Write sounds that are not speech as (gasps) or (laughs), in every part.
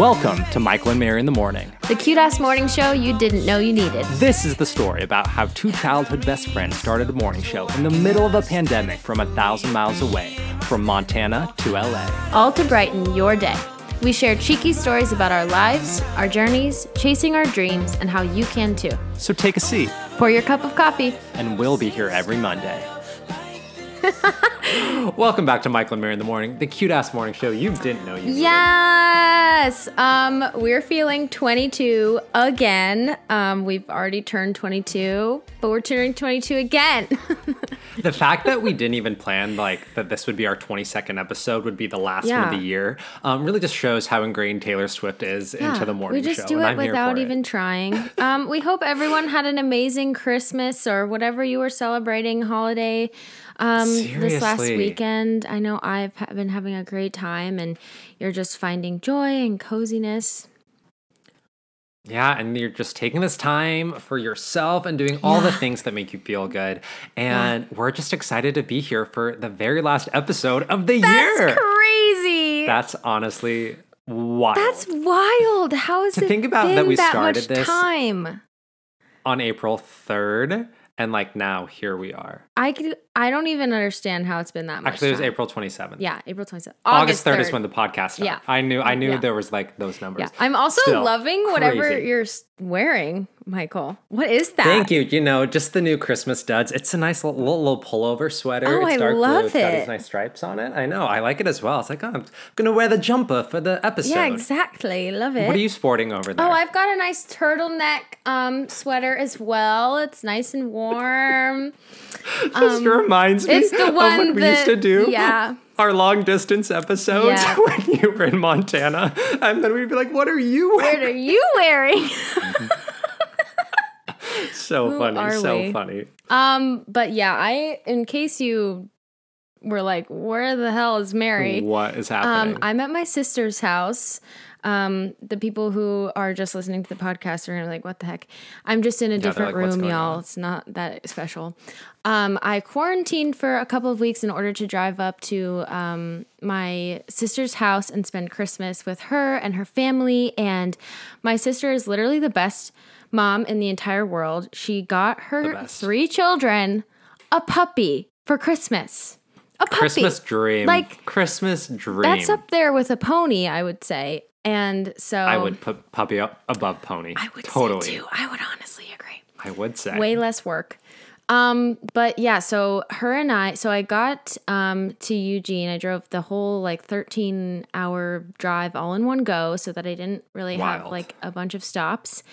Welcome to Michael and Mary in the Morning. The cute ass morning show you didn't know you needed. This is the story about how two childhood best friends started a morning show in the middle of a pandemic from a thousand miles away, from Montana to LA. All to brighten your day. We share cheeky stories about our lives, our journeys, chasing our dreams, and how you can too. So take a seat, Pour your cup of coffee. and we'll be here every Monday. (laughs) Welcome back to Michael and Mary in the Morning, the cute ass morning show you didn't know you needed. Yes. Um, we're feeling 22 again. Um, we've already turned 22, but we're turning 22 again. (laughs) The fact that we didn't even plan like that this would be our 22nd episode would be the last one of the year um, really just shows how ingrained Taylor Swift is into the morning show. we just show. do it without for it. even trying. (laughs) Um, we hope everyone had an amazing Christmas or whatever you were celebrating holiday um, this last weekend. I know I've been having a great time, and you're just finding joy and coziness. Yeah, and you're just taking this time for yourself and doing all the things that make you feel good. And we're just excited to be here for the very last episode of the That's year. crazy. That's honestly wild. That's wild. How is To it think about that we that started much this- time? on April 3rd, and like now here we are. I could, I don't even understand how it's been that much. Actually, it was time. April 27th. Yeah, April 27th. August 3rd, is when the podcast started. Yeah. I knew I knew Yeah. there was like those numbers. Yeah, I'm also Still, loving whatever crazy. you're wearing, Michael. What is that? Thank you. You know, just the new Christmas duds. It's a nice little, little, little pullover sweater. Oh, it's I dark blue. love It's got these nice stripes on it. I know. I like it as well. It's like, oh, I'm gonna wear the jumper for the episode. Yeah, exactly. Love it. What are you sporting over there? Oh, I've got a nice turtleneck um, sweater as well. It's nice and warm. This (laughs) reminds me um, it's the of one what we used to do. yeah. Our long distance episodes Yeah. (laughs) when you were in Montana, and then we'd be like, "What are you wearing?" What are you wearing? (laughs) So Who funny, so we? funny. um, but yeah, I in case you were like, where the hell is Mary? What is happening? Um, I'm at my sister's house. Um, the people who are just listening to the podcast are gonna be like, what the heck? I'm just in a different like, room, y'all. on?" It's not that special. Um, I quarantined for a couple of weeks in order to drive up to um, my sister's house and spend Christmas with her and her family. And my sister is literally the best mom in the entire world. She got her three children a puppy for Christmas. A puppy. Christmas dream. Like, Christmas dream. That's up there with a pony, I would say. And so I would put puppy up above pony. I would totally. too. I would honestly agree. I would say. Way less work. Um, but yeah, so her and I, so I got um to Eugene. I drove the whole like 13 hour drive all in one go so that I didn't really have like a bunch of stops.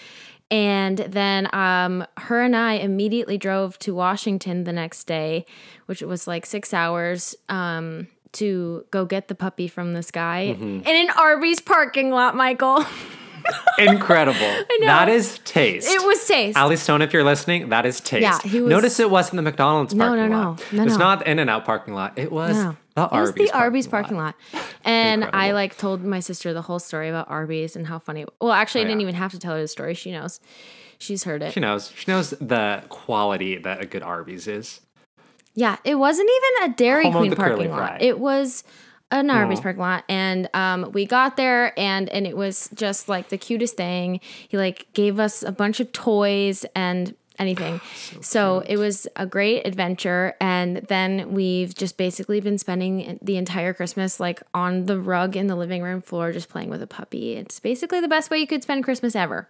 And then um her and I immediately drove to Washington the next day, which was like 6 hours um to go get the puppy from this guy Mm-hmm. in an Arby's parking lot, Michael. (laughs) Incredible. That is taste. it was taste. Ali Stone, if you're listening, that is taste. Yeah, he was- Notice it wasn't the McDonald's No, parking no, lot. no. No, no. It's not the In and Out parking lot. It was No. the It was Arby's the Arby's parking lot. And I like told my sister the whole story about Arby's and how funny. Well, actually, I Oh, didn't yeah. even have to tell her the story. She knows. She's heard it. She knows. She knows the quality that a good Arby's is. Yeah, it wasn't even a Dairy Home Queen parking lot. fry. It was an Arby's Aw. parking lot, and um, we got there, and and it was just like the cutest thing. He like gave us a bunch of toys and anything. (sighs) so it was a great adventure, and then we've just basically been spending the entire Christmas like on the rug in the living room floor, just playing with a puppy. It's basically the best way you could spend Christmas ever.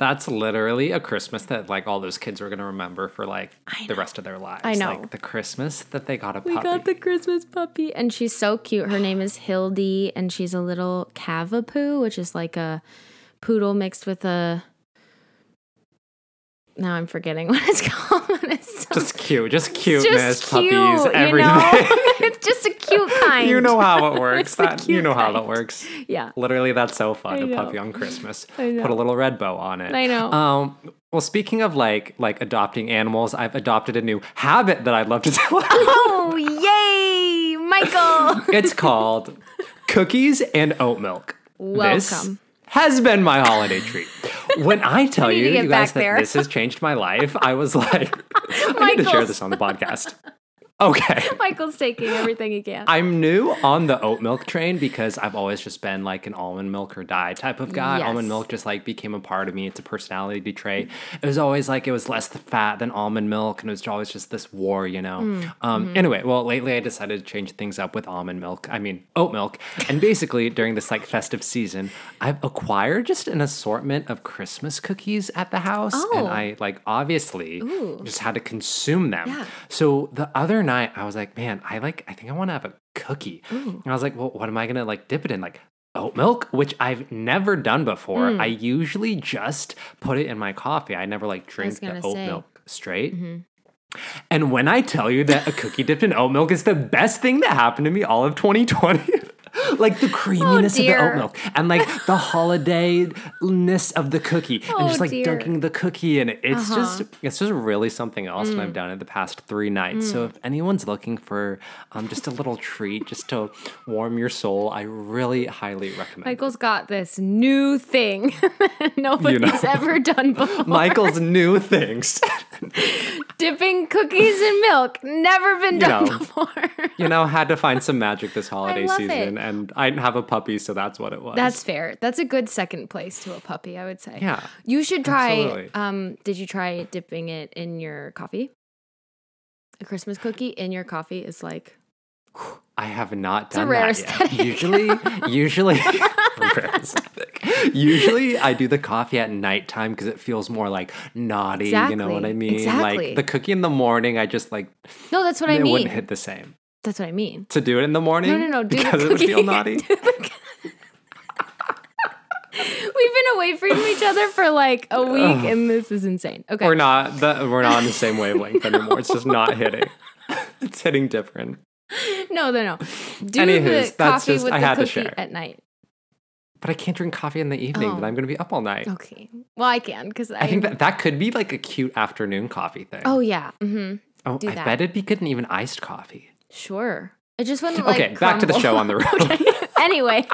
That's literally a Christmas that like all those kids were gonna remember for like the rest of their lives. I know. Like the Christmas that they got a puppy. We got the Christmas puppy, and she's so cute. Her name is Hildy, and she's a little Cavapoo, which is like a poodle mixed with a. Now I'm forgetting (laughs) what it's called. It's so- just cute. Just cuteness, just puppies, cute, everything. You know? (laughs) (laughs) it's just a cute kind. you know how it (laughs) works. That you know how that works. Yeah. Literally, that's so fun. A puppy on Christmas. (laughs) Put a little red bow on it. I know. Um, well, speaking of like like adopting animals, I've adopted a new habit that I'd love to tell. Oh yay, Michael! it's called cookies and oat milk. This Welcome. has been my holiday treat. When I tell you, you guys, that there. this has changed my life, I was like, I need to share this on the podcast. Okay. (laughs) Michael's taking everything he can. I'm new on the oat milk train because I've always just been like an almond milk or die type of guy. Yes. Almond milk just like became a part of me. It's a personality trait. It was always like it was less fat than almond milk, and it was always just this war, you know. Mm, Um, mm-hmm. Anyway, well, lately I decided to change things up with almond milk. I mean oat milk, and basically during this like festive season, I've acquired just an assortment of Christmas cookies at the house, and Oh. I like obviously Ooh. just had to consume them. Yeah. So the other night I was like, man, I like I think I want to have a cookie. And I was like, well, what am I gonna like dip it in? Like oat milk, which I've never done before. Mm. I usually just put it in my coffee. I never like drink the oat say. milk straight. Mhm. And when I tell you that a cookie dipped in oat milk is the best thing that happened to me all of 2020. Like the creaminess of the oat milk and like the holidayness of the cookie and Oh, just like dear. dunking the cookie and it's Uh-huh. just it's just really something else that I've done in the past three nights. So if anyone's looking for um, just a little treat just to warm your soul, I really highly recommend. it. Michael's got this new thing (laughs) nobody's ever done (laughs) before. Michael's new things. Dipping cookies in milk. Never been You done know, before. you know, had to find some magic this holiday season, it. and I didn't have a puppy, so that's what it was. That's fair. That's a good second place to a puppy, I would say. Yeah, You should try um did you try dipping it in your coffee? A Christmas cookie in your coffee is like I have not done that yet. Usually, (laughs) usually, (laughs) usually, I do the coffee at nighttime because it feels more like naughty. You know what I mean? exactly. Like the cookie in the morning, I just like No, that's what I mean. it wouldn't hit the same. That's what I mean. To do it in the morning, No, no, no. Do because it would feel naughty. (laughs) (laughs) We've been away from each other for like a week, and this is insane. Okay. We're not the, we're not on the same wavelength anymore. It's just not hitting. (laughs) it's hitting different. No, no, no. Do Anywho's, the that's coffee just- with I the had to cookie share. at night. But I can't drink coffee in the evening. Oh. But I'm going to be up all night. Okay. Well, I can because I, I think that that could be like a cute afternoon coffee thing. Oh yeah. Mm-hmm. Oh, do I that. bet it'd be good in even iced coffee. Sure. It just wouldn't like. okay, back to the show on the (laughs) road. anyway,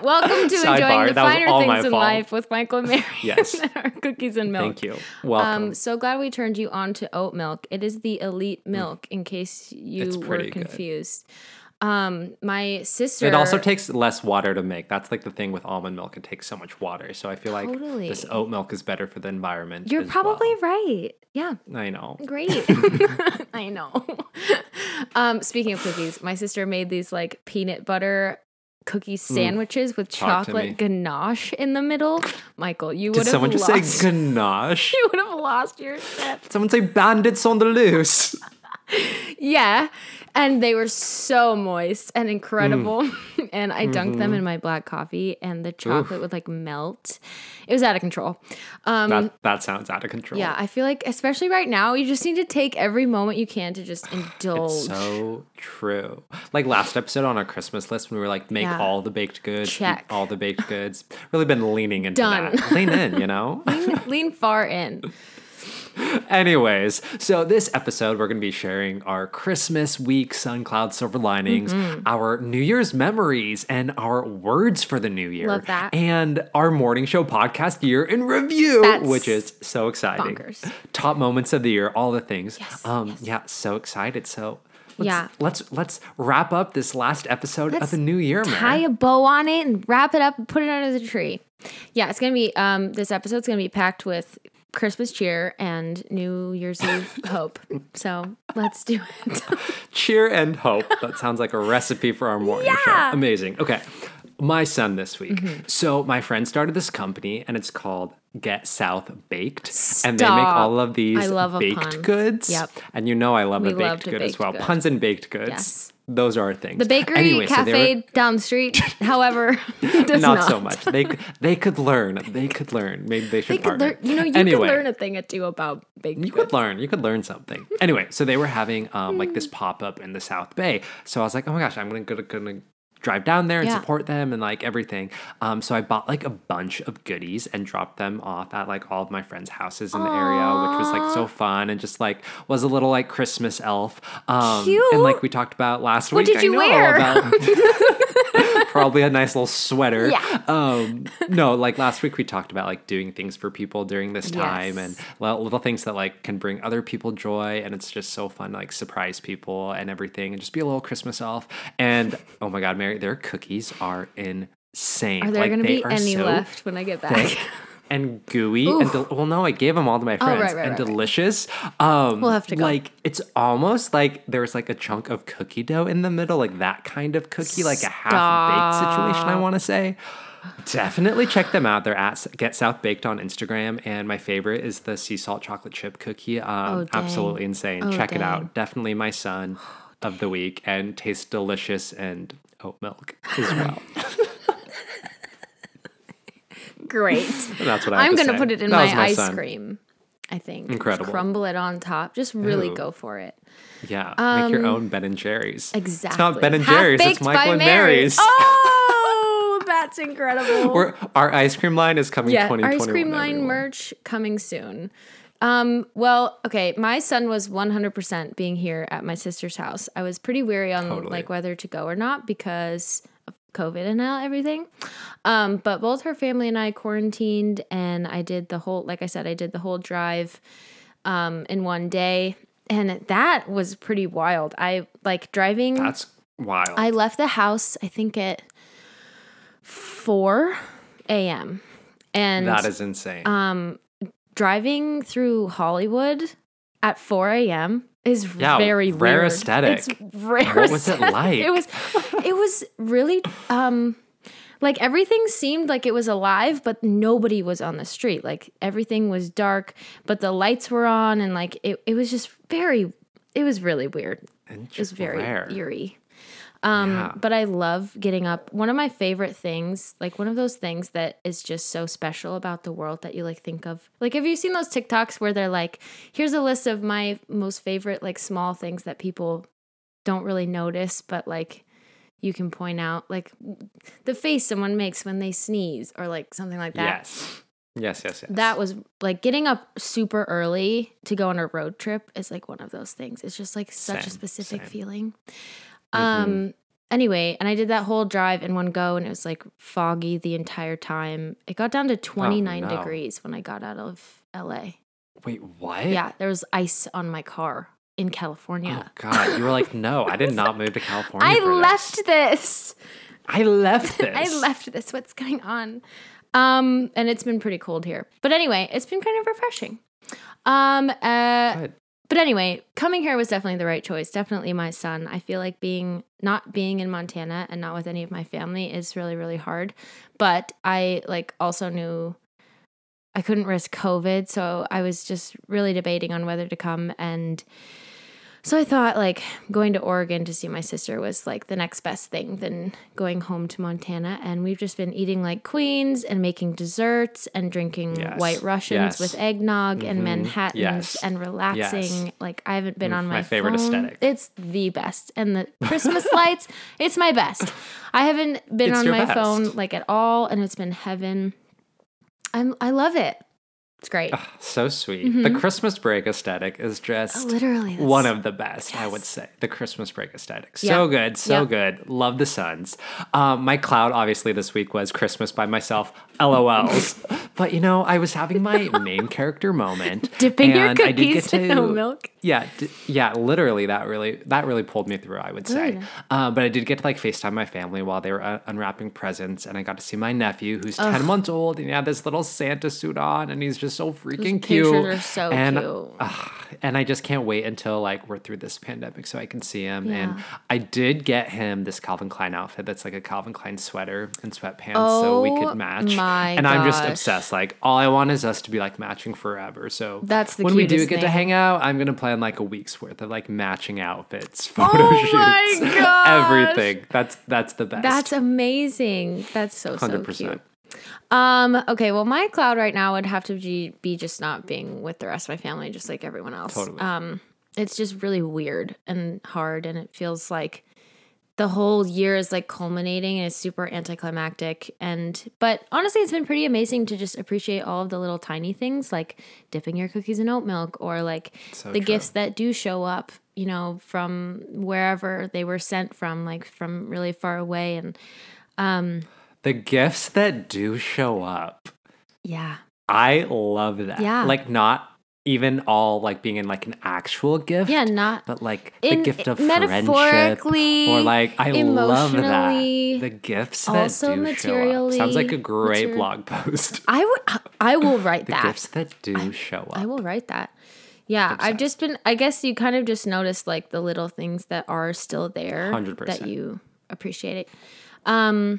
welcome to Sidebar, enjoying the finer things in fault. life with Michael and Mary. Yes. and our cookies and milk. Thank you. Welcome. Um, so glad we turned you on to oat milk. It is the elite milk, in case you Mm. It's were confused. good. Um, my sister. it also takes less water to make. That's like the thing with almond milk. It takes so much water. So I feel like this oat milk is better for the environment. You're probably well. right. Yeah, I know. great. (laughs) (laughs) I know. (laughs) um, speaking of cookies, my sister made these like peanut butter cookie sandwiches with Mm. Talk to me. chocolate ganache in the middle. Michael, you would have someone just lost. say ganache? you would have lost your shit. someone say bandits on the loose. Yeah. And they were so moist and incredible. (laughs) and I dunked them in my black coffee and the chocolate would like melt. It was out of control. Um, that that sounds out of control. yeah, I feel like, especially right now, you just need to take every moment you can to just (sighs) indulge. It's so true. Like last episode on our Christmas list, when we were like, make Yeah. all the baked goods, Check. all the baked goods. Really been leaning into Done. that. Lean in, you know? (laughs) lean, lean far in. (laughs) (laughs) Anyways, so this episode, we're going to be sharing our Christmas week sun cloud silver linings, Mm-hmm. our New Year's memories, and our words for the new year. Love that. And our morning show podcast year in review, That's which is so exciting. bonkers. Top moments of the year, all the things. Yes, um, Yeah, so excited. So. Let's, Yeah. let's let's wrap up this last episode of Let's the new year, Tie man. a bow on it and wrap it up and put it under the tree. Yeah, it's gonna be um this episode's gonna be packed with Christmas cheer and New Year's Eve (laughs) hope. So let's do it. Cheer and hope. That sounds like a recipe for our morning Yeah. show. Amazing. Okay. My sun this week. Mm-hmm. So my friend started this company and it's called Get South Baked. And they make all of these I love baked goods. Yep. And you know I love We a baked loved a good as well. good. Puns and baked goods. Yes. Those are our things. The bakery Anyway, so cafe were- down the street, (laughs) however, (laughs) not, not, so much. They they could learn. They could learn. Maybe they should They partner. learn. You know, you anyway, could learn a thing or two about baking. you goods. could learn. You could learn something. Anyway, so they were having um, like this pop up in the South Bay. So I was like, oh my gosh, I'm gonna gonna, gonna drive down there and Yeah. support them and like everything. Um, so I bought like a bunch of goodies and dropped them off at like all of my friends' houses in the area, which was like so fun and just like was a little like Christmas elf. Um, Cute. And like we talked about last What week. did you I know wear? About, (laughs) (laughs) (laughs) Probably a nice little sweater. Yeah. Um, no, like last week we talked about like doing things for people during this time Yes. and li- little things that like can bring other people joy and it's just so fun to like surprise people and everything and just be a little Christmas elf. And oh my god, Mary, their cookies are insane. Are there like, going to be any so left when I get back? (laughs) and gooey and del- well no i gave them all to my friends Oh, right, right, and right, delicious. Um We'll have to go. like it's almost like there's like a chunk of cookie dough in the middle like that kind of cookie like a half baked situation i want to say. Definitely check them out. They're at get south baked on instagram and my favorite is the sea salt chocolate chip cookie. Um Oh, dang. absolutely insane. Oh, check it out. definitely my sun of the week and tastes delicious and oat milk as (gasps) well (laughs) Great. (laughs) That's what I I'm gonna say. put it in That was my, ice sun. cream. I think. Just Incredible. crumble it on top. Just really Ooh. go for it. Yeah, make your own Ben and Jerry's. Exactly. It's not Ben and Jerry's. It's Michael and Mary. Mary's. Oh, (laughs) that's incredible. We're, our ice cream line is coming. yeah, our ice cream line everyone. merch coming soon. Um, well, okay, my sun was 100% being here at my sister's house. I was pretty weary on Totally. like whether to go or not because of COVID and now everything. Um, but both her family and I quarantined and I did the whole like I said I did the whole drive um in one day and that was pretty wild. I like driving That's wild. I left the house I think at 4 a.m. And that is insane. um driving through Hollywood at 4 a.m. is Yeah, very rare weird. aesthetic. It's rare What was it like? It was it was really um like everything seemed like it was alive, but nobody was on the street. Like everything was dark, but the lights were on and like it, it was just very it was really weird. It was very rare. eerie. Um, Yeah. but I love getting up. One of my favorite things, like one of those things that is just so special about the world that you like think of. Like, have you seen those TikToks where they're like, here's a list of my most favorite, like small things that people don't really notice, but like you can point out, like the face someone makes when they sneeze or like something like that. yes. Yes, yes, yes. That was like getting up super early to go on a road trip is like one of those things. It's just like such a specific same. feeling. Mhm. Um anyway, and I did that whole drive in one go and it was like foggy the entire time. It got down to 29 Oh, no. degrees when I got out of LA. Wait, what? Yeah, there was ice on my car in California. Oh. God, you were like, no, I did (laughs) not move to California. I for this. left this. I left (laughs) this. I left this. What's going on? Um, and it's been pretty cold here. But anyway, it's been kind of refreshing. Um, uh, Good. But anyway, coming here was definitely the right choice. Definitely my sun. I feel like being not being in Montana and not with any of my family is really really hard. But I like also knew I couldn't risk COVID, so I was just really debating on whether to come and so I thought like going to Oregon to see my sister was like the next best thing than going home to Montana. And we've just been eating like queens and making desserts and drinking Yes. white Russians Yes. with eggnog and Mhm. Manhattans Yes. and relaxing. Like I haven't been Mm, on my, my favorite phone. aesthetic. It's the best. And the (laughs) Christmas lights, it's my best. I haven't been It's on my best. phone like at all, and it's been heaven. I'm I love it. It's great. So sweet. The Christmas break aesthetic is just Mm-hmm. Oh, Literally, that's- one of the best, I would say. The Christmas break aesthetic. So Yeah. good, so Yeah. good. Love the Suns. Um, my cloud, obviously, this week was Christmas by myself. LOLs. but you know, I was having my (laughs) main character moment. Dipping your and I did cookies get in to- oat milk. Yeah, d- yeah, literally that really that really pulled me through. I would say, uh, but I did get to like Facetime my family while they were uh, unwrapping presents, and I got to see my nephew who's ten months old, and he had this little Santa suit on, and he's just so freaking pictures cute. are so and, cute. ah, and I just can't wait until like we're through this pandemic so I can see him. And I did get him this Calvin Klein outfit that's like a Calvin Klein sweater and sweatpants, so we Oh could match. My and I'm just obsessed. Like all I want is us to be like matching forever. So That's the when we do get to hang out, I'm gonna plan like a week's worth of like matching outfits, photo Oh shoots, my gosh. everything. That's that's the best. That's amazing. That's so so 100%. cute. Um. Okay. Well, my cloud right now would have to be, be just not being with the rest of my family, just like everyone else. Totally. Um. It's just really weird and hard, and it feels like the whole year is like culminating and it's super anticlimactic and but honestly it's been pretty amazing to just appreciate all of the little tiny things like dipping your cookies in oat milk or like So the true. gifts that do show up you know from wherever they were sent from like from really far away and um The gifts that do show up, yeah I love that. Yeah. Like not even all like being in like an actual gift. yeah not But like In- the gift of metaphorically, friendship, or like I love that the gifts that also do show up. Sounds like a great materi- blog post. (laughs) i would i will write the that gifts that do show up. I will write that. Yeah, I've just been. I guess you kind of just notice like the little things that are still there 100%. that you appreciate it. Um,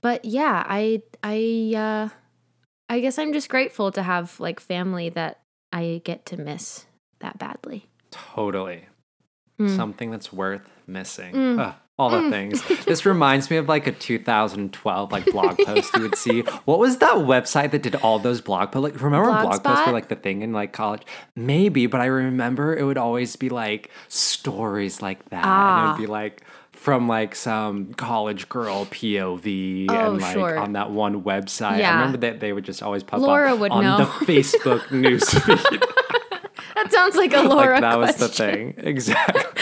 but yeah, I I uh, I guess I'm just grateful to have like family that I get to miss that badly. Totally. Mm. Something that's worth missing. Ugh, all the things. This reminds me of like a 2012 like blog post you would see. What was that website that did all those blog posts? Like remember blog posts were like the thing in like college? Maybe, but I remember it would always be like stories like that. And it Ah. would be like from like some college girl POV Oh, and like sure. on that one website. I Yeah. remember that they would just always pop Laura up would on know. the (laughs) Facebook newsfeed. (laughs) That sounds like a Laura like that was the thing exactly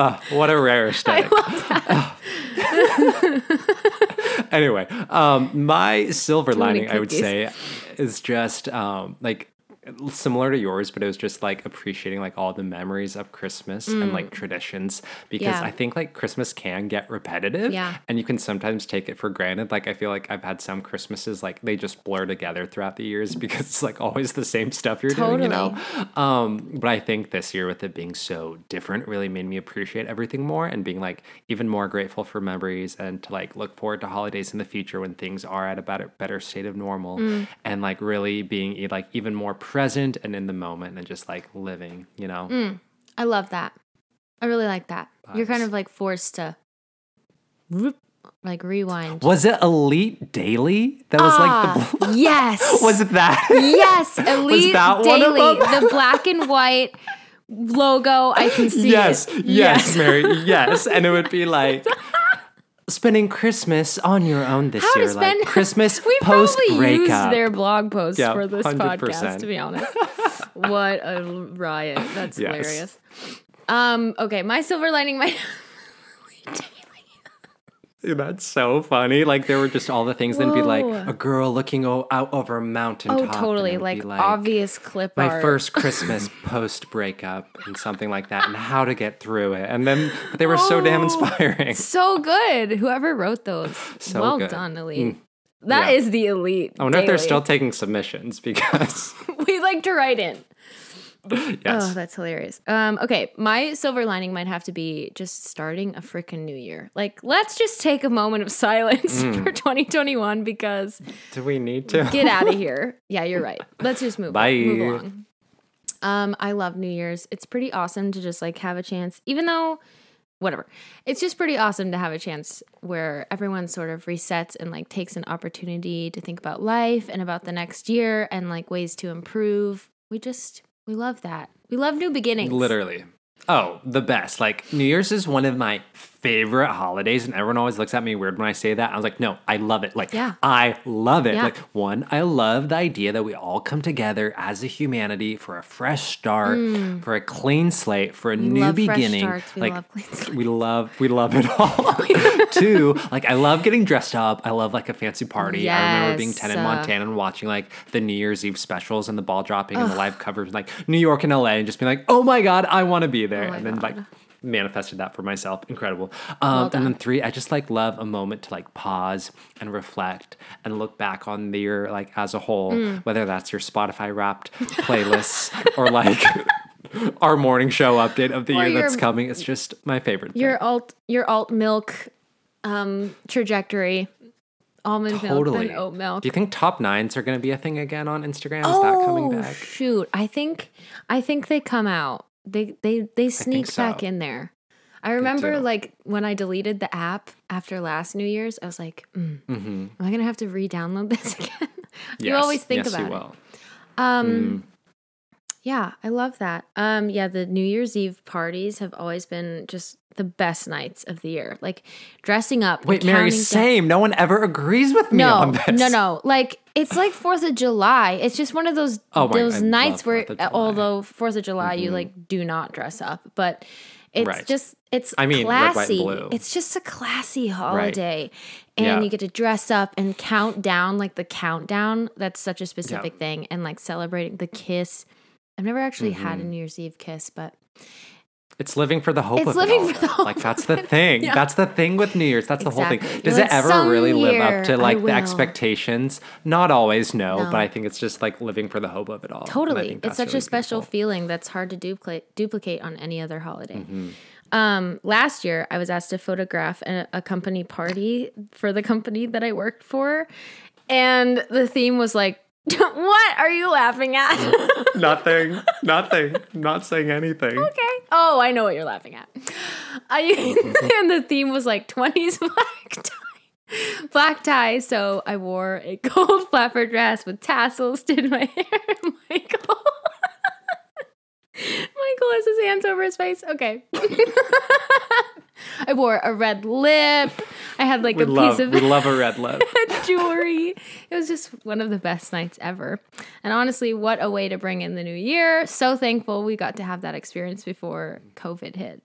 uh, what a rare (laughs) aesthetic. (laughs) anyway um my silver lining i would say is just um like similar to yours but it was just like appreciating like all the memories of christmas and like traditions because Mm. Yeah. i think like christmas can get repetitive Yeah. and you can sometimes take it for granted like i feel like i've had some christmases like they just blur together throughout the years (laughs) because it's like always the same stuff you're doing you know um, but I think this year, with it being so different, really made me appreciate everything more and being like even more grateful for memories and to like look forward to holidays in the future when things are at a better, better state of normal Mm. and like really being like even more present and in the moment and just like living, you know? Mm. I love that. I really like that. You're kind of like forced to like rewind. Was it Elite Daily? That was like the. Ah, (laughs) yes. (laughs) was it that? yes, (laughs) Elite that Daily, the black and white logo. I can see yes, it. yes, Mary, yes. And it would be like spending Christmas on your own this How to year, spend like (laughs) Christmas post breakout. We post probably used their blog post Yeah, for this 100%. podcast. To be honest, (laughs) what a riot! That's Yes. hilarious. Um. Okay, my silver lining. My (laughs) (laughs) That's so funny. Like there were just all the things. Then be like a girl looking o- out over a mountain. oh, totally. Like, obvious clip My art. first Christmas (laughs) post breakup and something like that, and how to get through it. And then they were so oh, damn Oh. inspiring. (laughs) So good. Whoever wrote those. So well good. done, Elite. Mm. That yeah. is the elite. I wonder if they're still taking submissions because we like to write in. (laughs) yes, Oh, that's hilarious. Um, okay, my silver lining might have to be just starting a freaking new year. Like, let's just take a moment of (laughs) silence Mm. for 2021 because do we need to? get out of (laughs) here. Yeah, you're right. Let's just move, Bye. move along. Um, I love New Year's. It's pretty awesome to just like have a chance, even though whatever. It's just pretty awesome to have a chance where everyone sort of resets and like takes an opportunity to think about life and about the next year and like ways to improve. We just we love that. We love new beginnings. Literally. Oh, the best. Like New Year's is one of my favorite holidays, and everyone always looks at me weird when I say that. I was like, no, I love it. Like, Yeah. I love it. Yeah. Like, one, I love the idea that we all come together as a humanity for a fresh start, for a clean slate, for a new Mm. love beginning. We like, love clean (laughs) we love we love it all. (laughs) Two, like I love getting dressed up. I love like a fancy party. I remember being ten in uh, Montana and watching like the New Year's Eve specials and the ball dropping and the live covers like New York and LA and just being like, oh my god, I want to be there. Oh and then like God. Manifested that for myself. Incredible. Um, and then three, I just like love a moment to like pause and reflect and look back on the year like as a whole, Mm. whether that's your Spotify wrapped playlists or like (laughs) our morning show update of the Or year that's your- coming. It's just my favorite. thing. Your alt your alt milk um trajectory. Almond milk Totally. and oat milk. Do you think top nines are going to be a thing again on Instagram? Is that coming back? Oh, Shoot, I think I think they come out. They they they sneak back in there. I remember like when I deleted the app after last New Year's, I was like, mm, Mm-hmm. "Am I gonna have to re-download (laughs) this again?" (laughs) you Yes. always think yes, about you it. will. Um, yeah, I love that. Um, yeah, the New Year's Eve parties have always been just the best nights of the year. Like dressing up. Wait, Mary, counting down- same. No one ever agrees with me on No, this. no, no. Like it's like Fourth of July. It's just one of those Oh my- those I nights where, 4th of July. Mm-hmm. although Fourth of July, you like do not dress up, but it's Right. just it's I mean, red, white, classy. It's just a classy holiday, and Yeah. you get to dress up and count down like the countdown. That's such a specific thing, and like celebrating the kiss. I've never actually had Mm-hmm. a New Year's Eve kiss, but It's living for the hope It's of living it all. for the hope Like that's the (laughs) thing. Yeah. That's the thing with New Year's. That's the whole thing. Does like, it ever "Some really live up to like the expectations? Not always, no, No. But I think it's just like living for the hope of it all. Totally. It's such really a special beautiful. feeling that's hard to duplicate duplicate on any other holiday. Mm-hmm. Um, last year, I was asked to photograph a, a company party for the company that I worked for, and the theme was like, (laughs) "What are you laughing at?" (laughs) Nothing. Nothing. Not saying anything. okay. Oh, I know what you're laughing at. Uh, I (laughs) and the theme was like 20s black tie. Black tie, so I wore a gold flapper dress with tassels, did my hair. Michael. Michael has his hands over his face. Okay. I wore a red lip. I had like We a love, piece of we (laughs) love a red lip. (laughs) jewelry. It was just one of the best nights ever. And honestly, what a way to bring in the new year. So thankful we got to have that experience before COVID hit.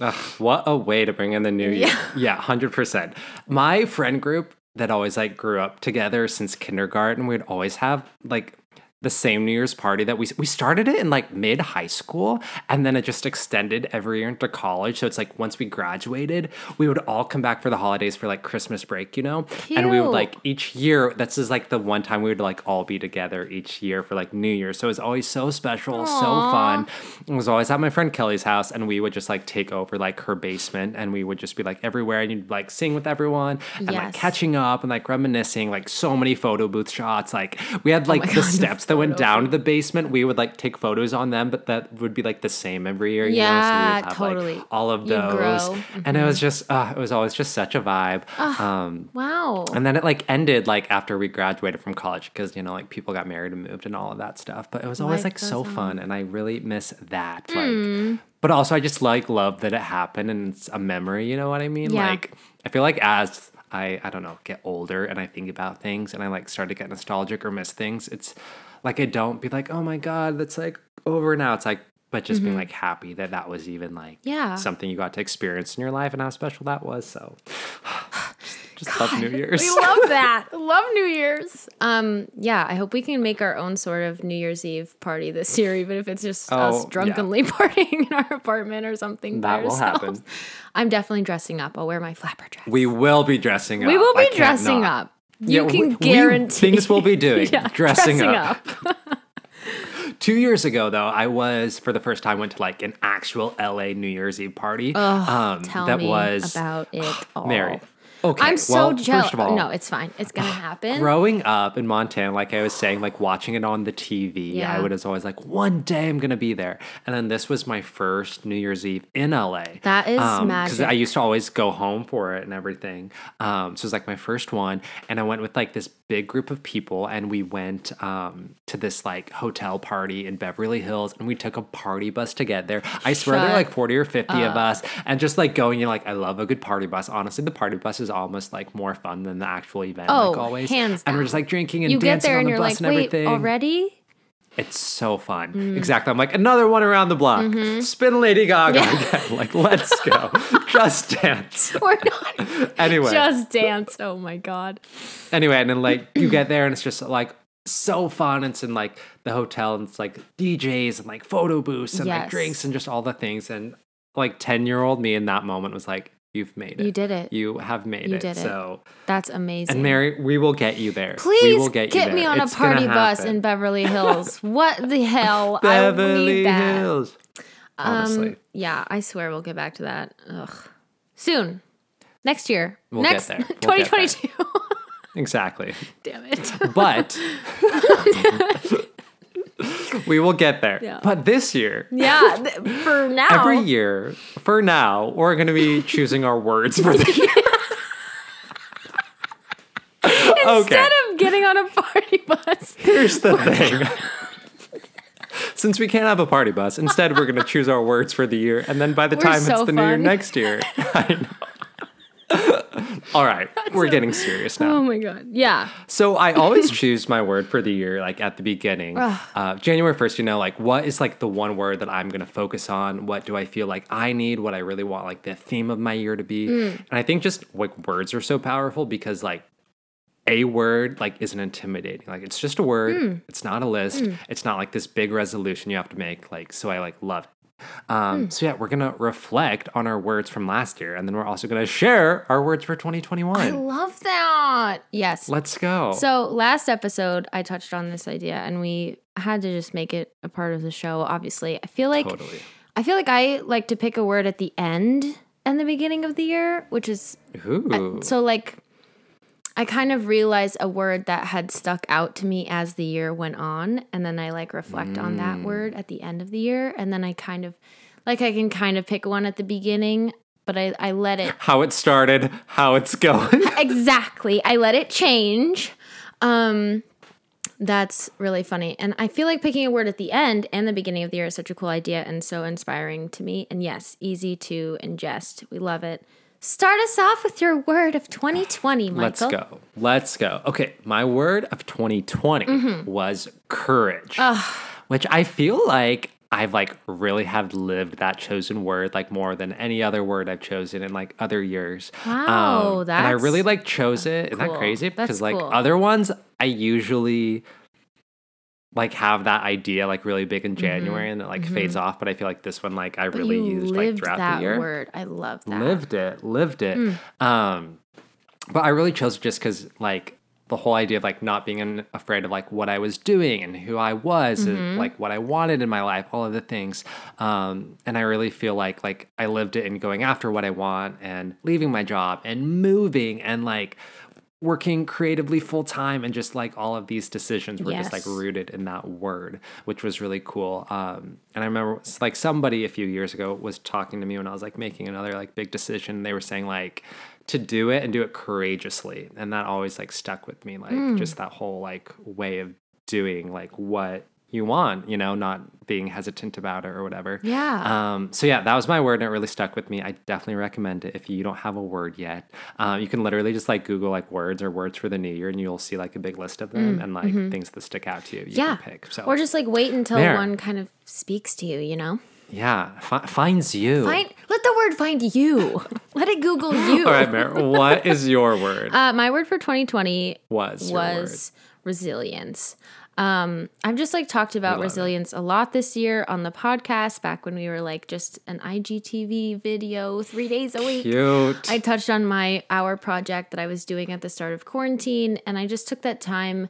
Ugh, what a way to bring in the new year. Yeah, 100%. My friend group that always like grew up together since kindergarten, we'd always have like the same New Year's party that we we started it in like mid high school and then it just extended every year into college. So it's like once we graduated, we would all come back for the holidays for like Christmas break, you know? And we would like each year, that's just like the one time we would like all be together each year for like New Year. So it was always so special, so fun. It was always at my friend Kelly's house, and we would just like take over like her basement, and we would just be like everywhere, and you'd like sing with everyone and like catching up and like reminiscing, like so many photo booth shots. Like we had like the Oh God, the steps that went down to the basement. We would like take photos on them, but that would be like the same every year. You know? Yeah, so have, totally. Like, all of those. Mm-hmm. and it was just uh, it was always just such a vibe. um, Wow. and then it like ended like after we graduated from college because you know like people got married and moved and all of that stuff. But it was always Life like so goes fun, and I really miss that. Hmm. Like, but also I just like love that it happened and it's a memory. You know what I mean? Yeah. Like I feel like as I I don't know get older and I think about things and I like start to get nostalgic or miss things. It's like I don't be like oh my god that's like over now. It's like but just being like happy that that was even like Mm-hmm. Yeah. something you got to experience in your life and how special that was. So (sighs) just love New Year's. We love (laughs) that. love New Year's. Um, yeah, I hope we can make our own sort of New Year's Eve party this (laughs) year, even if it's just Oh, us yeah. drunkenly (laughs) partying in our apartment or something. That will happen. I'm definitely dressing up. I'll wear my flapper dress. We will be dressing up. We will be dressing not. up. You Yeah, can we- we- guarantee things we'll be doing. (laughs) Yeah, dressing, dressing up. (laughs) Two years ago, though, I was for the first time went to like an actual LA New Year's Eve party. um, Tell that me was about it (sighs) all. Mary. Okay, I'm so well, jealous. First of all, no, it's fine. It's gonna (sighs) happen. growing up in Montana, like I was saying, like watching it on the TV, Yeah. I would was always like, one day I'm gonna be there. And then this was my first New Year's Eve in LA. That is Because magic. I used to always go home for it and everything. Um, so it was like my first one, and I went with like this big group of people, and we went um, to this like hotel party in Beverly Hills, and we took a party bus to get there. I swear there were like 40 or 50 of us, and just like going, you're like, I love a good party bus. Honestly, the party bus is almost like more fun than the actual event. Oh, like always. hands And we're just like drinking and you get dancing there on and the you're bus like, and wait, everything. already? It's so fun. Mm. Exactly. I'm like, another one around the block. Spin Lady Gaga again. (laughs) Like, let's go. (laughs) Just dance. (laughs) We're not Anyway. just dance. Oh my god. anyway, and then like you get there and it's just like so fun. It's in like the hotel and it's like DJs and like photo booths and like drinks and just all the things. And like 10 year old me in that moment was like, you've made it. You did it. You have made You it. did it. So, That's amazing. and Mary, we will get you there. Please we will get, you get me on It's a party bus happen. in Beverly Hills. (laughs) what the hell? Beverly. Hills. Honestly. Um, yeah, I swear we'll get back to that. Ugh. Soon. Next year. We'll get Next there. (laughs) We'll get there. 2022. (laughs) exactly. Damn it. But (laughs) we will get there. Yeah. But this year, yeah, th- for (laughs) now. every year, for now, we're going to be choosing our words for the year. (laughs) Instead of getting on a party bus. Here's the thing. since we can't have a party bus, instead we're gonna choose our words for the year, and then by the We're time so it's the new year next year, I know. (laughs) All right, we're getting serious now. Oh my god. Yeah. So I always (laughs) choose my word for the year like at the beginning. Uh, January 1st, you know, like what is like the one word that I'm going to focus on? What do I feel like I need? What I really want like the theme of my year to be? Mm. And I think just like words are so powerful because like a word like isn't intimidating. Like it's just a word. Mm. It's not a list. Mm. It's not like this big resolution you have to make. Like so I like love Um, So yeah, we're gonna reflect on our words from last year, and then we're also gonna share our words for 2021. I love that. Yes. Let's go. So last episode, I touched on this idea, and we had to just make it a part of the show. Obviously, I feel like totally. I feel like I like to pick a word at the end and the beginning of the year, which is Ooh. so like I kind of realized a word that had stuck out to me as the year went on, and then I like reflect on that Mm. word at the end of the year, and then I kind of like I can kind of pick one at the beginning, but I I let it how it started, how it's going. (laughs) exactly. I let it change. Um that's really funny. And I feel like picking a word at the end and the beginning of the year is such a cool idea and so inspiring to me. And yes, easy to ingest. We love it. Start us off with your word of 2020, (sighs) Michael. Let's go. Let's go. Okay, my word of 2020 Mm-hmm. was courage, which I feel like I've like really have lived that chosen word like more than any other word I've chosen in like other years. Um, Wow, and I really like chose it. Isn't that crazy? That's Because like cool. other ones, I usually like have that idea like really big in January and it like fades off. But I feel like this one like I really Mm-hmm. you used like throughout that the year word. I love that. lived it lived it Mm. um but i really chose just because like the whole idea of like not being afraid of like what i was doing and who i was Mm-hmm. and like what i wanted in my life all of the things um and i really feel like like i lived it in going after what i want and leaving my job and moving and like working creatively full time and just like all of these decisions were just like rooted in that word, which was really cool. Um, and I remember like somebody a few years ago was talking to me when I was like making another like big decision. They were saying like to do it and do it courageously, and that always like stuck with me. Like Hmm. just that whole like way of doing like what you want, you know, not being hesitant about it or whatever. Yeah. Um, so yeah, that was my word, and it really stuck with me. I definitely recommend it if you don't have a word yet. Um, you can literally just like Google like words or words for the new year, and you'll see like a big list of them and like things that stick out to you. You Mm, mm-hmm. yeah. can pick. So Or just like wait until There. one kind of speaks to you, you know? yeah, fi- finds you. Find let the word find you. (laughs) let it Google (laughs) you. All right, Mare, what is your word? Uh, my word for 2020 was was resilience. Um, I've just like talked about love it. resilience a lot this year on the podcast. Back when we were like just an IGTV video three days a week. cute. I touched on my hour project that I was doing at the start of quarantine, and I just took that time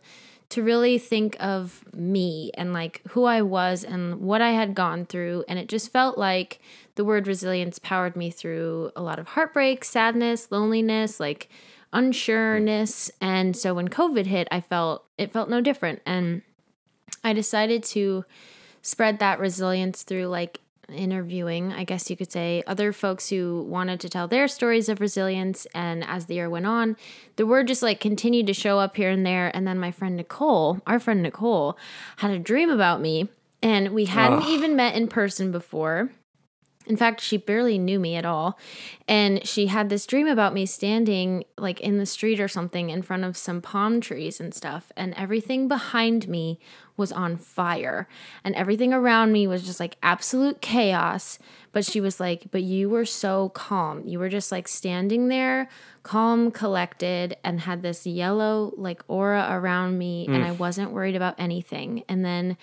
to really think of me and like who I was and what I had gone through. And it just felt like the word resilience powered me through a lot of heartbreak, sadness, loneliness, like unsureness. And so when COVID hit, I felt it felt no different. And I decided to spread that resilience through like interviewing, I guess you could say, other folks who wanted to tell their stories of resilience. And as the year went on, the word just like continued to show up here and there. And then my friend Nicole, our friend Nicole, had a dream about me. And we hadn't even met in person before. In fact, she barely knew me at all. And she had this dream about me standing like in the street or something in front of some palm trees and stuff. And everything behind me was on fire. And everything around me was just like absolute chaos. But she was like, But you were so calm. You were just like standing there, calm, collected, and had this yellow like aura around me. And I wasn't worried about anything. And then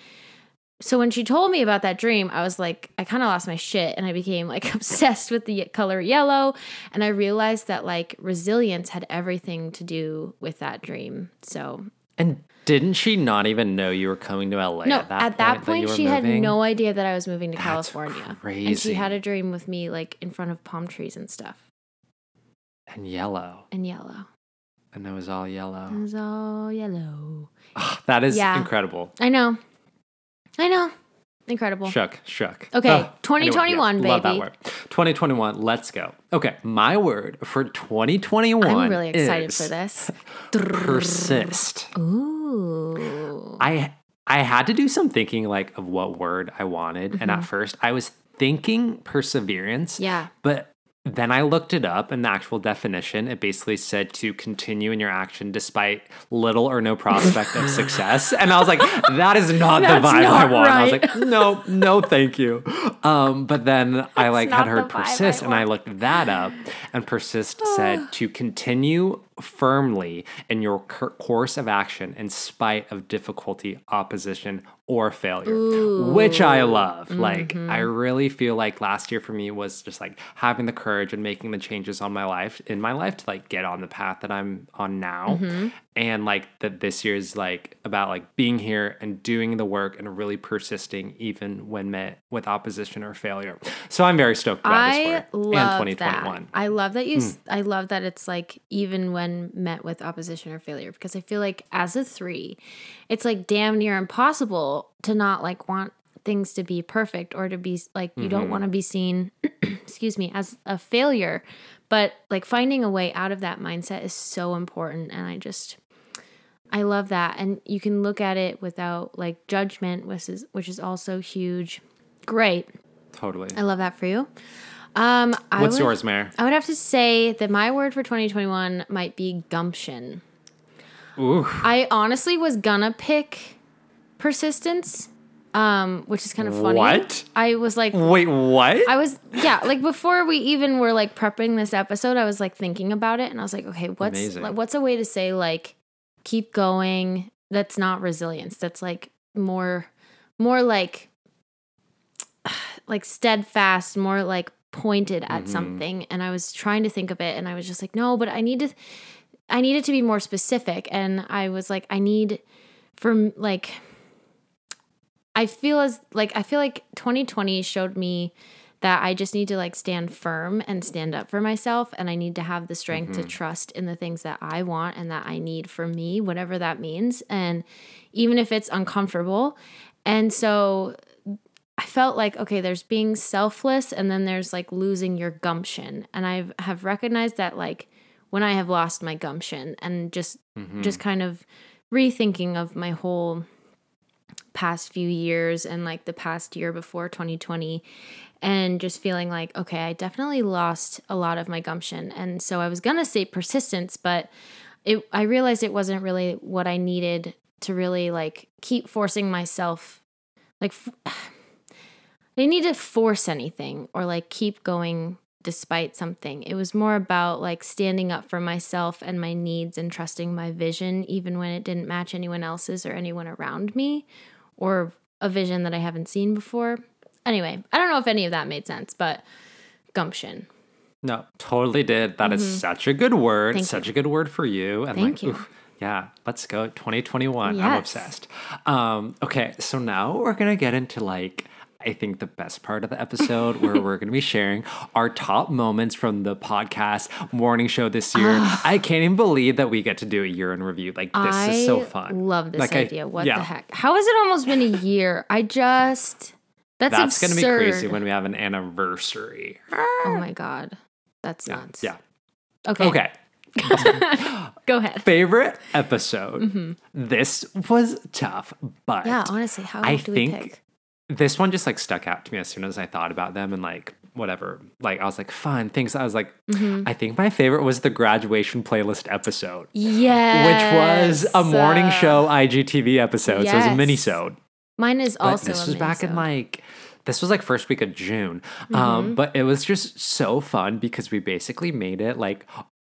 so when she told me about that dream, I was like, I kind of lost my shit and I became like (laughs) obsessed with the color yellow. And I realized that like resilience had everything to do with that dream. So, and didn't she not even know you were coming to LA no, at that at that point, were she had no idea that I was moving to That's California. And she had a dream with me like in front of palm trees and stuff and yellow, and yellow. and it was all yellow. It was all yellow. Ah, that is Yeah. incredible. I know. I know. Incredible. Shook, shook. Okay, Oh, anyway, 2021, Love that baby. word. 2021, let's go. Okay, my word for 2021 I'm really excited is for this. Persist. Ooh. I I had to do some thinking like of what word I wanted. And at mm-hmm. first I was thinking perseverance. Yeah. But then I looked it up and the actual definition, it basically said to continue in your action despite little or no prospect of (laughs) success. And I was like, that is not the That's vibe I not want. I was like, (laughs) no, no, thank you. Um, but then I like had heard vibe I persist and I looked that up and persist said (sighs) to continue firmly in your cur- course of action in spite of difficulty, opposition, or failure, which I love. Like, I mm-hmm. really feel like last year for me was just like having the courage and making the changes on my life in my life to like get on the path that I'm on now. Mm-hmm. And like that this year is like about like being here and doing the work and really persisting even when met with opposition or failure. So I'm very stoked about I this love and 2021. that. I love that you. Hmm. I love that it's like even when met with opposition or failure, because I feel like as a three, it's like damn near impossible to not like want things to be perfect or to be like you don't want to be seen, (clears throat) excuse me, as a failure. But like finding a way out of that mindset is so important, and I just. I love that. And you can look at it without like judgment, which is which is also huge. Great. Totally. I love that for you. Um, I What's would, yours, Mary? I would have to say that my word for 2021 might be gumption. Ooh. I honestly was gonna pick persistence, um, which is kind of funny. What? I was like, Wait, what? I was yeah, like before we even were like prepping this episode, I was like thinking about it, and I was like, okay, what's like, what's a way to say like keep going? That's not resilience. That's like more, more like (sighs) like steadfast, more like pointed at something. And I was trying to think of it, and I was just like, no, but I need to, I needed to be more specific. And I was like, I need for like I feel as like I feel like 2020 showed me that I just need to like stand firm and stand up for myself and I need to have the strength to mm-hmm. trust in the things that I want and that I need for me, whatever that means. And even if it's uncomfortable. And so I felt like okay, there's being selfless and then there's like losing your gumption. And I have recognized that like when I have lost my gumption and just mm-hmm. just kind of rethinking of my whole past few years and like the past year before 2020 and just feeling like okay i definitely lost a lot of my gumption. And so i was gonna say persistence but it i realized it wasn't really what i needed to really like keep forcing myself like f- (sighs) i didn't need to force anything or like keep going despite something it was more about like standing up for myself and my needs and trusting my vision even when it didn't match anyone else's or anyone around me or a vision that I haven't seen before. Anyway, I don't know if any of that made sense, but gumption. No, totally did. That is such a good word. Mm-hmm. Thank such a good word for you. And Thank like, you. oof, yeah, let's go. 2021. I'm obsessed. Um, okay, so now we're gonna get into like I think the best part of the episode where we're gonna be sharing our top moments from the podcast morning show this year. I can't even believe that we get to do a year in review. Like this I is so fun. love this Like, I- idea. what yeah. the heck? How has it almost been a year? I just that's, That's gonna be absurd. crazy when we have an anniversary. Oh my god. That's nuts. Yeah. Okay. Okay. (laughs) Go ahead. Favorite episode. This was tough, but Mm-hmm. Yeah, honestly, how I do think we pick? This one just like stuck out to me as soon as I thought about them and like whatever. Like I was like, fun things. I was like, Mm-hmm. I think my favorite was the graduation playlist episode, Yeah, which was a morning Uh, show IGTV episode. So it was a yes. mini-sode. Mine is But also this was back in like this was like first week of June. Mm-hmm. Um, but it was just so fun because we basically made it like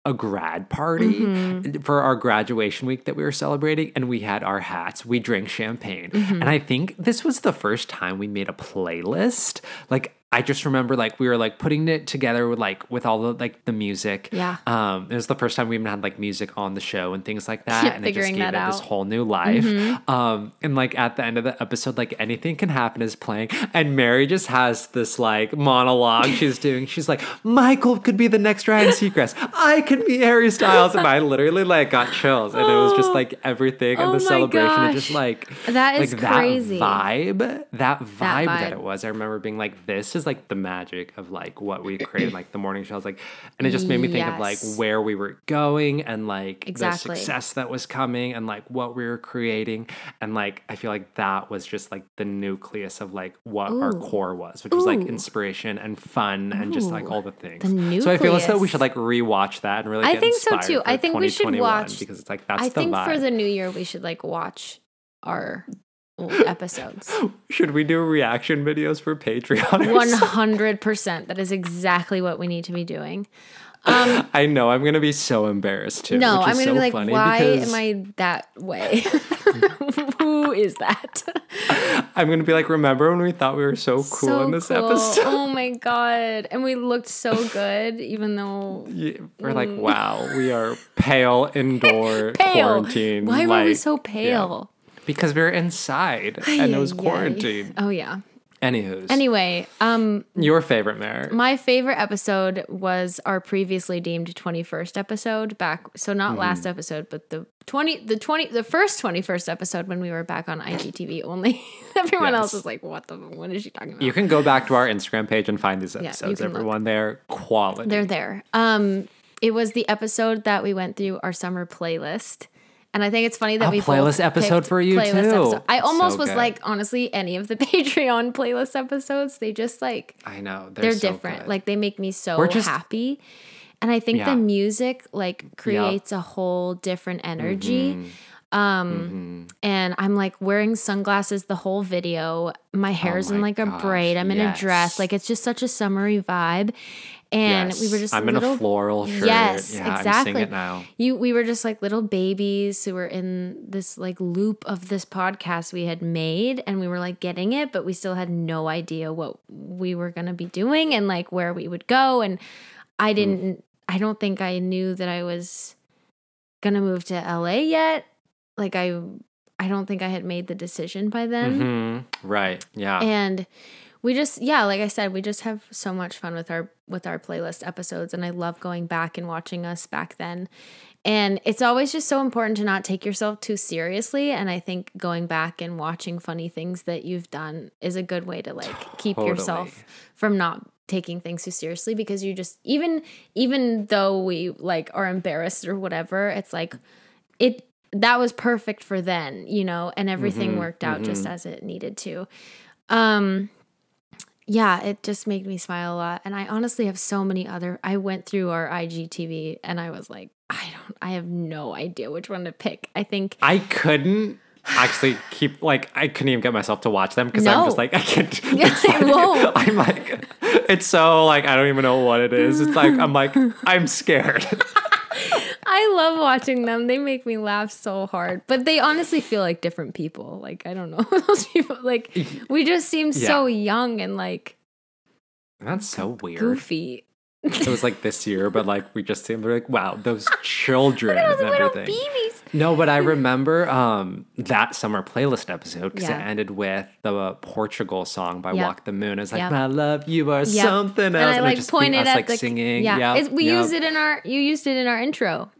a grad party Mm-hmm. for our graduation week that we were celebrating and we had our hats we drank champagne Mm-hmm. and i think this was the first time we made a playlist like i just remember like we were like putting it together with like with all the like the music. Yeah. um it was the first time we even had like music on the show and things like that Yeah, and it just gave it that this whole new life. Mm-hmm. um and like at the end of the episode like anything can happen is playing and mary just has this like monologue (laughs) she's doing. She's like michael could be the next ryan seacrest. I could be harry styles. And i literally like got chills and it was just like everything and Oh the celebration and just like That is like crazy. that vibe that vibe that, vibe. it was. I remember being like this is was like the magic of like what we (clears throat) created, like the morning shows, like, and it just made me think of like where we were going and like Exactly. the success that was coming and like what we were creating, and like I feel like that was just like the nucleus of like what our core was, which was like inspiration and fun and just like all the things. The So I feel as though we should like rewatch that and really. I think so, too. I think we should watch- because it's like that's I think vibe. for the new year we should like watch our episodes. (laughs) Should we do reaction videos for Patreon? One hundred percent. That is exactly what we need to be doing. Um, (laughs) I know I'm gonna be so embarrassed too. no, which I'm gonna so be like, funny why because am I that way? (laughs) Who is that? I'm gonna be like, remember when we thought we were so cool so in this cool. episode? Oh my god! And we looked so good, even though Yeah, We're like, wow, we are pale indoor pale. quarantine. Why were we so yeah. Because we were inside and it was quarantine. Oh yeah. Anywho's, Anyway, um, your favorite Mary. my favorite episode was our previously deemed 21st episode back so not Mm-hmm. last episode but the 20 the 20 the first 21st episode when we were back on IGTV only (laughs) everyone else Yes. was like what the what is she talking about You can go back to our Instagram page and find these episodes. look. Everyone, they're quality. they're there um it was the episode that we went through our summer playlist and I think it's funny that A we both playlist episode for you, too. I almost So was good. like, honestly, any of the (laughs) Patreon playlist episodes, they just like I know they're, they're so different. good. Like they make me so just- happy. And I think Yeah. the music like creates a whole different energy. Mm-hmm. Um and I'm like wearing sunglasses the whole video. My hair's in Oh my like a braid. I'm in a dress. Like it's just such a summery vibe. And we were Yes. just I'm little, in a floral shirt. Yes, yeah, I'm exactly. seeing it now. You we were just like little babies who were in this like loop of this podcast we had made and we were like getting it, but we still had no idea what we were gonna be doing and like where we would go. And I Mm. didn't I don't think I knew that I was gonna move to LA yet. Like I I don't think I had made the decision by then. hmm Right. Yeah. And we just yeah, like I said, we just have so much fun with our with our playlist episodes and I love going back and watching us back then. And it's always just so important to not take yourself too seriously and I think going back and watching funny things that you've done is a good way to like keep yourself from not taking things too seriously because you just even even though we like are embarrassed or whatever, it's like it that was perfect for then, you know, and everything Mhm, worked out just mhm. as it needed to. Um yeah, it just made me smile a lot. And I honestly have so many other I went through our IGTV and I was like, I don't I have no idea which one to pick. I think I couldn't actually keep like I couldn't even get myself to watch them because I'm just like I can't. (laughs) Yeah, like, whoa. (laughs) I'm like it's so like I don't even know what it is. It's like I'm like I'm scared. (laughs) I love watching them. They make me laugh so hard. But they honestly feel like different people. Like I don't know (laughs) those people like we just seem so young and like That's so weird. goofy. It was like this year, but like we just seemed like wow, those (laughs) children Those and little everything. babies. No, but I (laughs) remember um, that summer playlist episode because Yeah. it ended with the Portugal song by Yep. Walk the Moon. It's like, Yep. my love, you are Yep. something else. And I it like just pointed us, at like the singing. Yeah, Yep, we used it in our. You used it in our intro.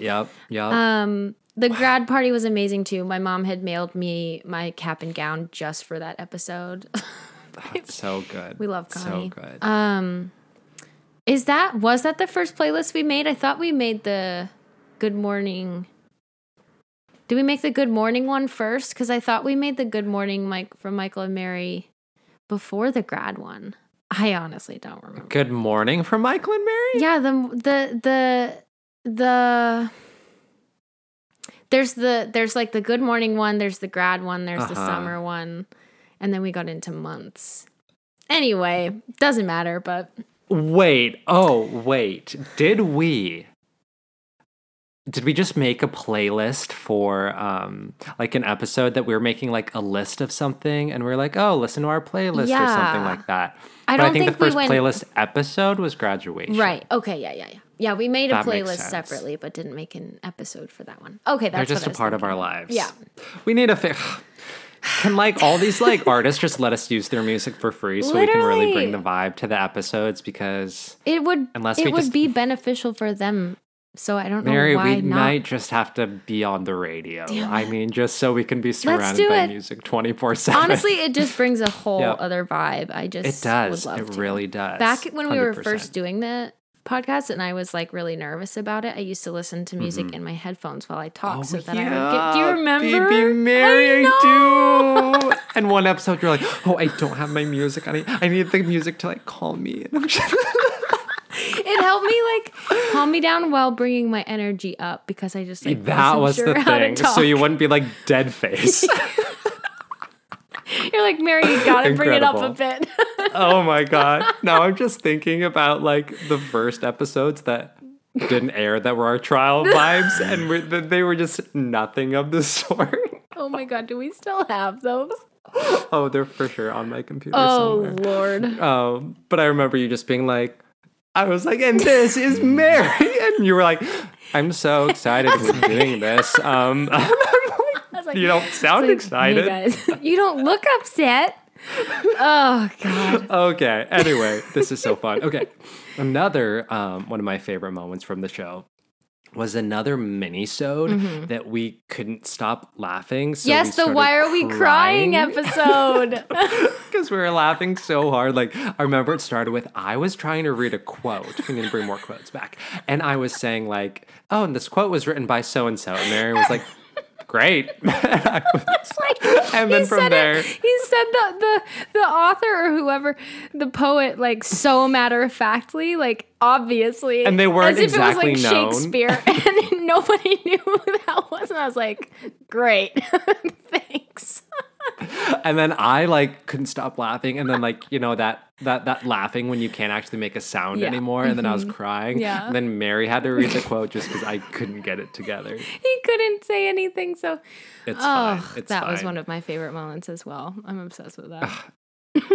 Yep, yep. Um, the grad party was amazing too. My mom had mailed me my cap and gown just for that episode. (laughs) That's so good. we love Connie. So good. um, is that was that the first playlist we made? I thought we made the Good Morning. Did we make the Good Morning one first? Because I thought we made the Good Morning Mike from Michael and Mary before the grad one. I honestly don't remember. good morning from Michael and Mary. Yeah, the the the the there's the there's like the good morning one, there's the grad one, there's the Uh-huh. summer one, and then we got into months. Anyway, doesn't matter, but Wait. Oh, wait. Did we? Did we just make a playlist for um like an episode that we were making like a list of something and we are like, oh, listen to our playlist or something like that? I but don't I think, think the we first went- playlist episode was graduation. right. Okay, yeah, yeah, yeah. Yeah, we made a That playlist separately, but didn't make an episode for that one. Okay, that's They're just a part of our lives. Yeah. We need a fi- (sighs) Can like all these like artists just let us use their music for free so we can really bring the vibe to the episodes because It would Unless it would just- be beneficial for them So I don't know Mary, why we not. might just have to be on the radio. I mean, just so we can be surrounded by it. music 24 7. Honestly, it just brings a (laughs) whole Yeah. other vibe. I just it does. Would love It really does. Back when we were first doing the podcast and I was like really nervous about it, I used to listen to music mm-hmm. in my headphones while I talk oh, so that I would get. Do you remember? Baby Oh, Mary, I I, do. (laughs) And one episode, you're like, oh, I don't have my music. I need, I need the music to like calm me. (laughs) And I'm just, it helped me like calm me down while bringing my energy up because I just like that was sure the thing. So you wouldn't be like dead face. (laughs) (laughs) You're like Mary, you gotta bring it up a bit. (laughs) oh my God. Now I'm just thinking about like the first episodes that didn't air that were our trial (laughs) vibes. And we they were just nothing of the sort. oh my god, do we still have those? Oh, they're for sure on my computer Oh somewhere. lord. Um, but I remember you just being like, I was like, and this is Mary. And you were like, I'm so excited we're doing this. Um, I'm like, like- you don't (laughs) sound Like, excited. Hey guys, (laughs) you don't look upset. Oh god. Okay. Anyway, this is so fun. Okay. Another um, one of my favorite moments from the show was another mini-sode that we couldn't stop laughing. So Mm-hmm. yes, the why are we crying episode. (laughs) because we were laughing so hard. Like I remember it started with I was trying to read a quote. Need to bring more quotes back, and I was saying like, "Oh, and this quote was written by so and so," and Mary was like, "Great," and, (laughs) (laughs) like, and then he from said there, it, he said the, the the author or whoever the poet like so matter of factly like obviously And they weren't as if exactly it was like known. Shakespeare (laughs) and nobody knew who that was and I was like great. Thanks (laughs) and then I like couldn't stop laughing, and then like you know that that that laughing when you can't actually make a sound Yeah. Mm-hmm. anymore, and then I was crying. Yeah. And then Mary had to read the quote just because I couldn't get it together. he couldn't say anything so It's oh fine. It's that was one of my favorite moments as well I'm obsessed with that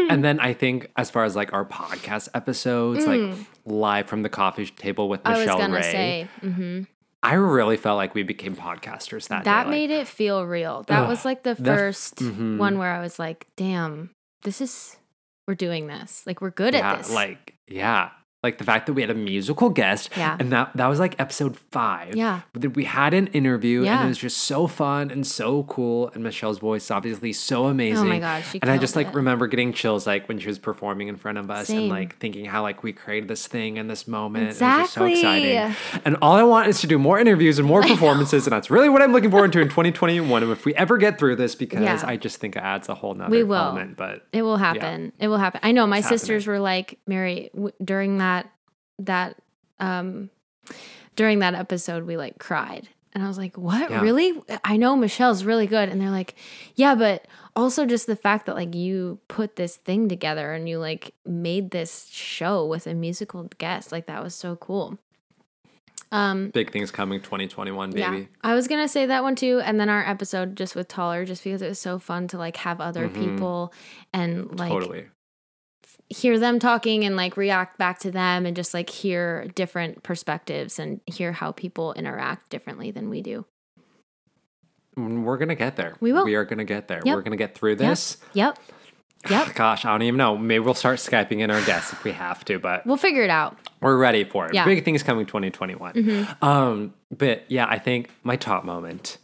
and then I think as far as like our podcast episodes, like live from the coffee table with Mm. I was Michelle Ray, say mhm. I really felt like we became podcasters that, that day. like, made it feel real. That Ugh, was like the the f- first mhm. one where I was like, damn, this is we're doing this. Like we're good yeah, at this. like yeah, like the fact that we had a musical guest, Yeah. and that that was like episode five. Yeah. we had an interview, and it was just so fun and so cool. And Michelle's voice, obviously, so amazing. Oh my gosh, she and I just like it. remember getting chills like when she was performing in front of us and like thinking how like we created this thing and this moment. It was just so Exactly. exciting. And all I want is to do more interviews and more (laughs) performances, and that's really what I'm looking forward to in 2021. And if we ever get through this, because Yeah. I just think it adds a whole nother We will. element. But It will happen. It will happen. I know my It's sisters were like, Mary, w- during that that um during that episode we like cried. And I was like, "What? Yeah. Really? I know Michelle's really good." And they're like, "Yeah, but also just the fact that like you put this thing together and you like made this show with a musical guest. Like that was so cool." Um big things coming 2021, baby. yeah, I was gonna say that one too, and then our episode just with Taller, just because it was so fun to like have other Mhm. people and like totally. Hear them talking and like react back to them and just like hear different perspectives and hear how people interact differently than we do. Mm, We're gonna get there. We will. We are gonna get there. Yep. We're gonna get through this. Yep. Yep. (sighs) Gosh, I don't even know. Maybe we'll start skyping in our guests if we have to, but We'll figure it out. we're ready for it. Yeah. Mm-hmm. Big things coming 2021. Um, but yeah, I think my top moment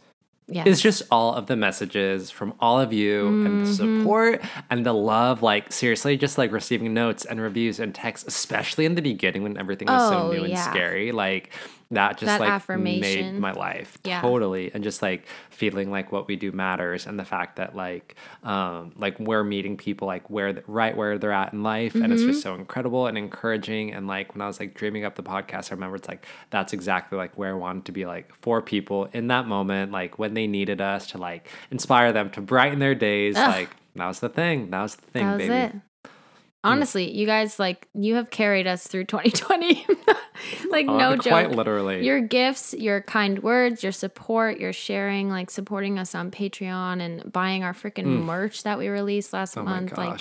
Yeah. is just all of the messages from all of you and the Mm-hmm. support and the love. Like seriously, just like receiving notes and reviews and texts, especially in the beginning when everything was so Oh, new and yeah. scary. Like that just That like affirmation. made my life Yeah. totally and just like feeling like what we do matters and the fact that like um like we're meeting people like where right where they're at in life and it's Mm-hmm. just so incredible and encouraging and like when I was like dreaming up the podcast I remember it's like that's exactly like where I wanted to be like for people in that moment like when they needed us to like inspire them to brighten their days Ugh. like that was the thing that was the thing that was baby it. Honestly, you guys like you have carried us through 2020. (laughs) (laughs) (laughs) like Uh, no joke. quite literally. Your gifts, your kind words, your support, your sharing, like supporting us on Patreon and buying our freaking merch that we released last oh my month. Like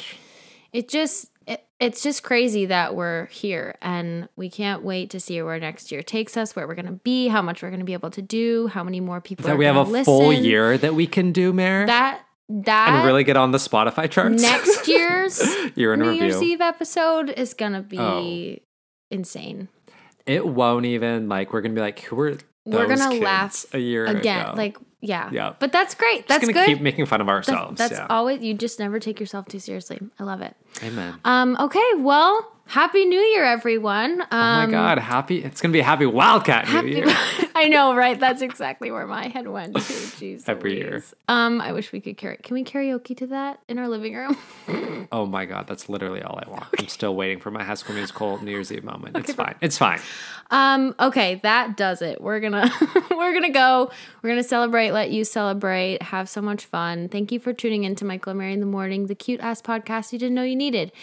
it just it, it's just crazy that we're here and we can't wait to see where next year takes us where we're going to be how much we're going to be able to do how many more people that are we have a gonna full year that we can do Mary that that and really get on the Spotify charts? next year's (laughs) year in new review. Year's eve episode is going to be Oh. insane it won't even like we're gonna be like who were We're gonna laugh a year again. ago? Like, yeah. Yeah. But that's great. That's Just gonna good. keep making fun of That's- ourselves. that's yeah. always you just never take yourself too seriously. I love it. Amen. Um, okay, well, happy New Year, everyone. Um, oh my god, happy! It's gonna be a happy Wildcat New Year. (laughs) I know, right? That's exactly where my head went. to. Jeez, (laughs) Every year. Um, I wish we could carry. Can we karaoke to that in our living room? (laughs) Oh my god, that's literally all I want. I'm still waiting for my High School Musical New Year's Eve moment. It's fine. It's fine. Um, okay, that does it. We're gonna we're gonna go. We're gonna celebrate, let you celebrate, have so much fun. Thank you for tuning in to Michael and Mary in the Morning, the cute ass podcast you didn't know you needed.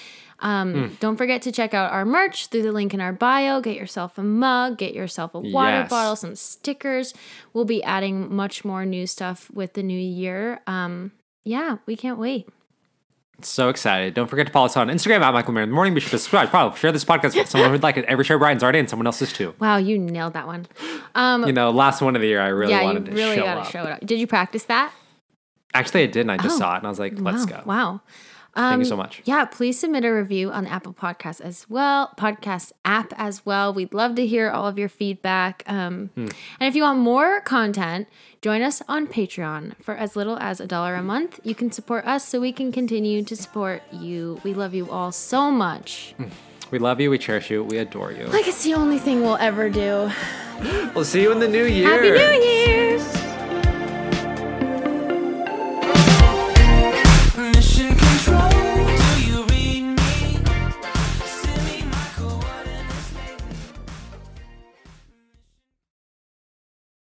Um, Don't forget to check out our merch through the link in our bio. Get yourself a mug, get yourself a water Yes. bottle, some stickers. We'll be adding much more new stuff with the new year. Um, yeah, we can't wait. So excited. Don't forget to follow us on Instagram at Michael Mary in the Morning. Be sure to subscribe, follow, share this podcast with someone who'd like it. Every share Brian's already and someone else's too. Wow, you nailed that one. Um, You know, last one of the year, I really yeah, wanted to really show gotta up. show it up. Did you practice that? Actually, I did, and I just Oh. saw it, and I was like, let's wow. go. Wow. Thank you so much. Yeah, please submit a review on the Apple Podcast as well, podcast app as well. We'd love to hear all of your feedback. Um, Hmm. And if you want more content, join us on Patreon for as little as a dollar a month. You can support us so we can continue to support you. We love you all so much. We love you, we cherish you, we adore you. Like it's the only thing we'll ever do. We'll see you in the new year. Happy New Year!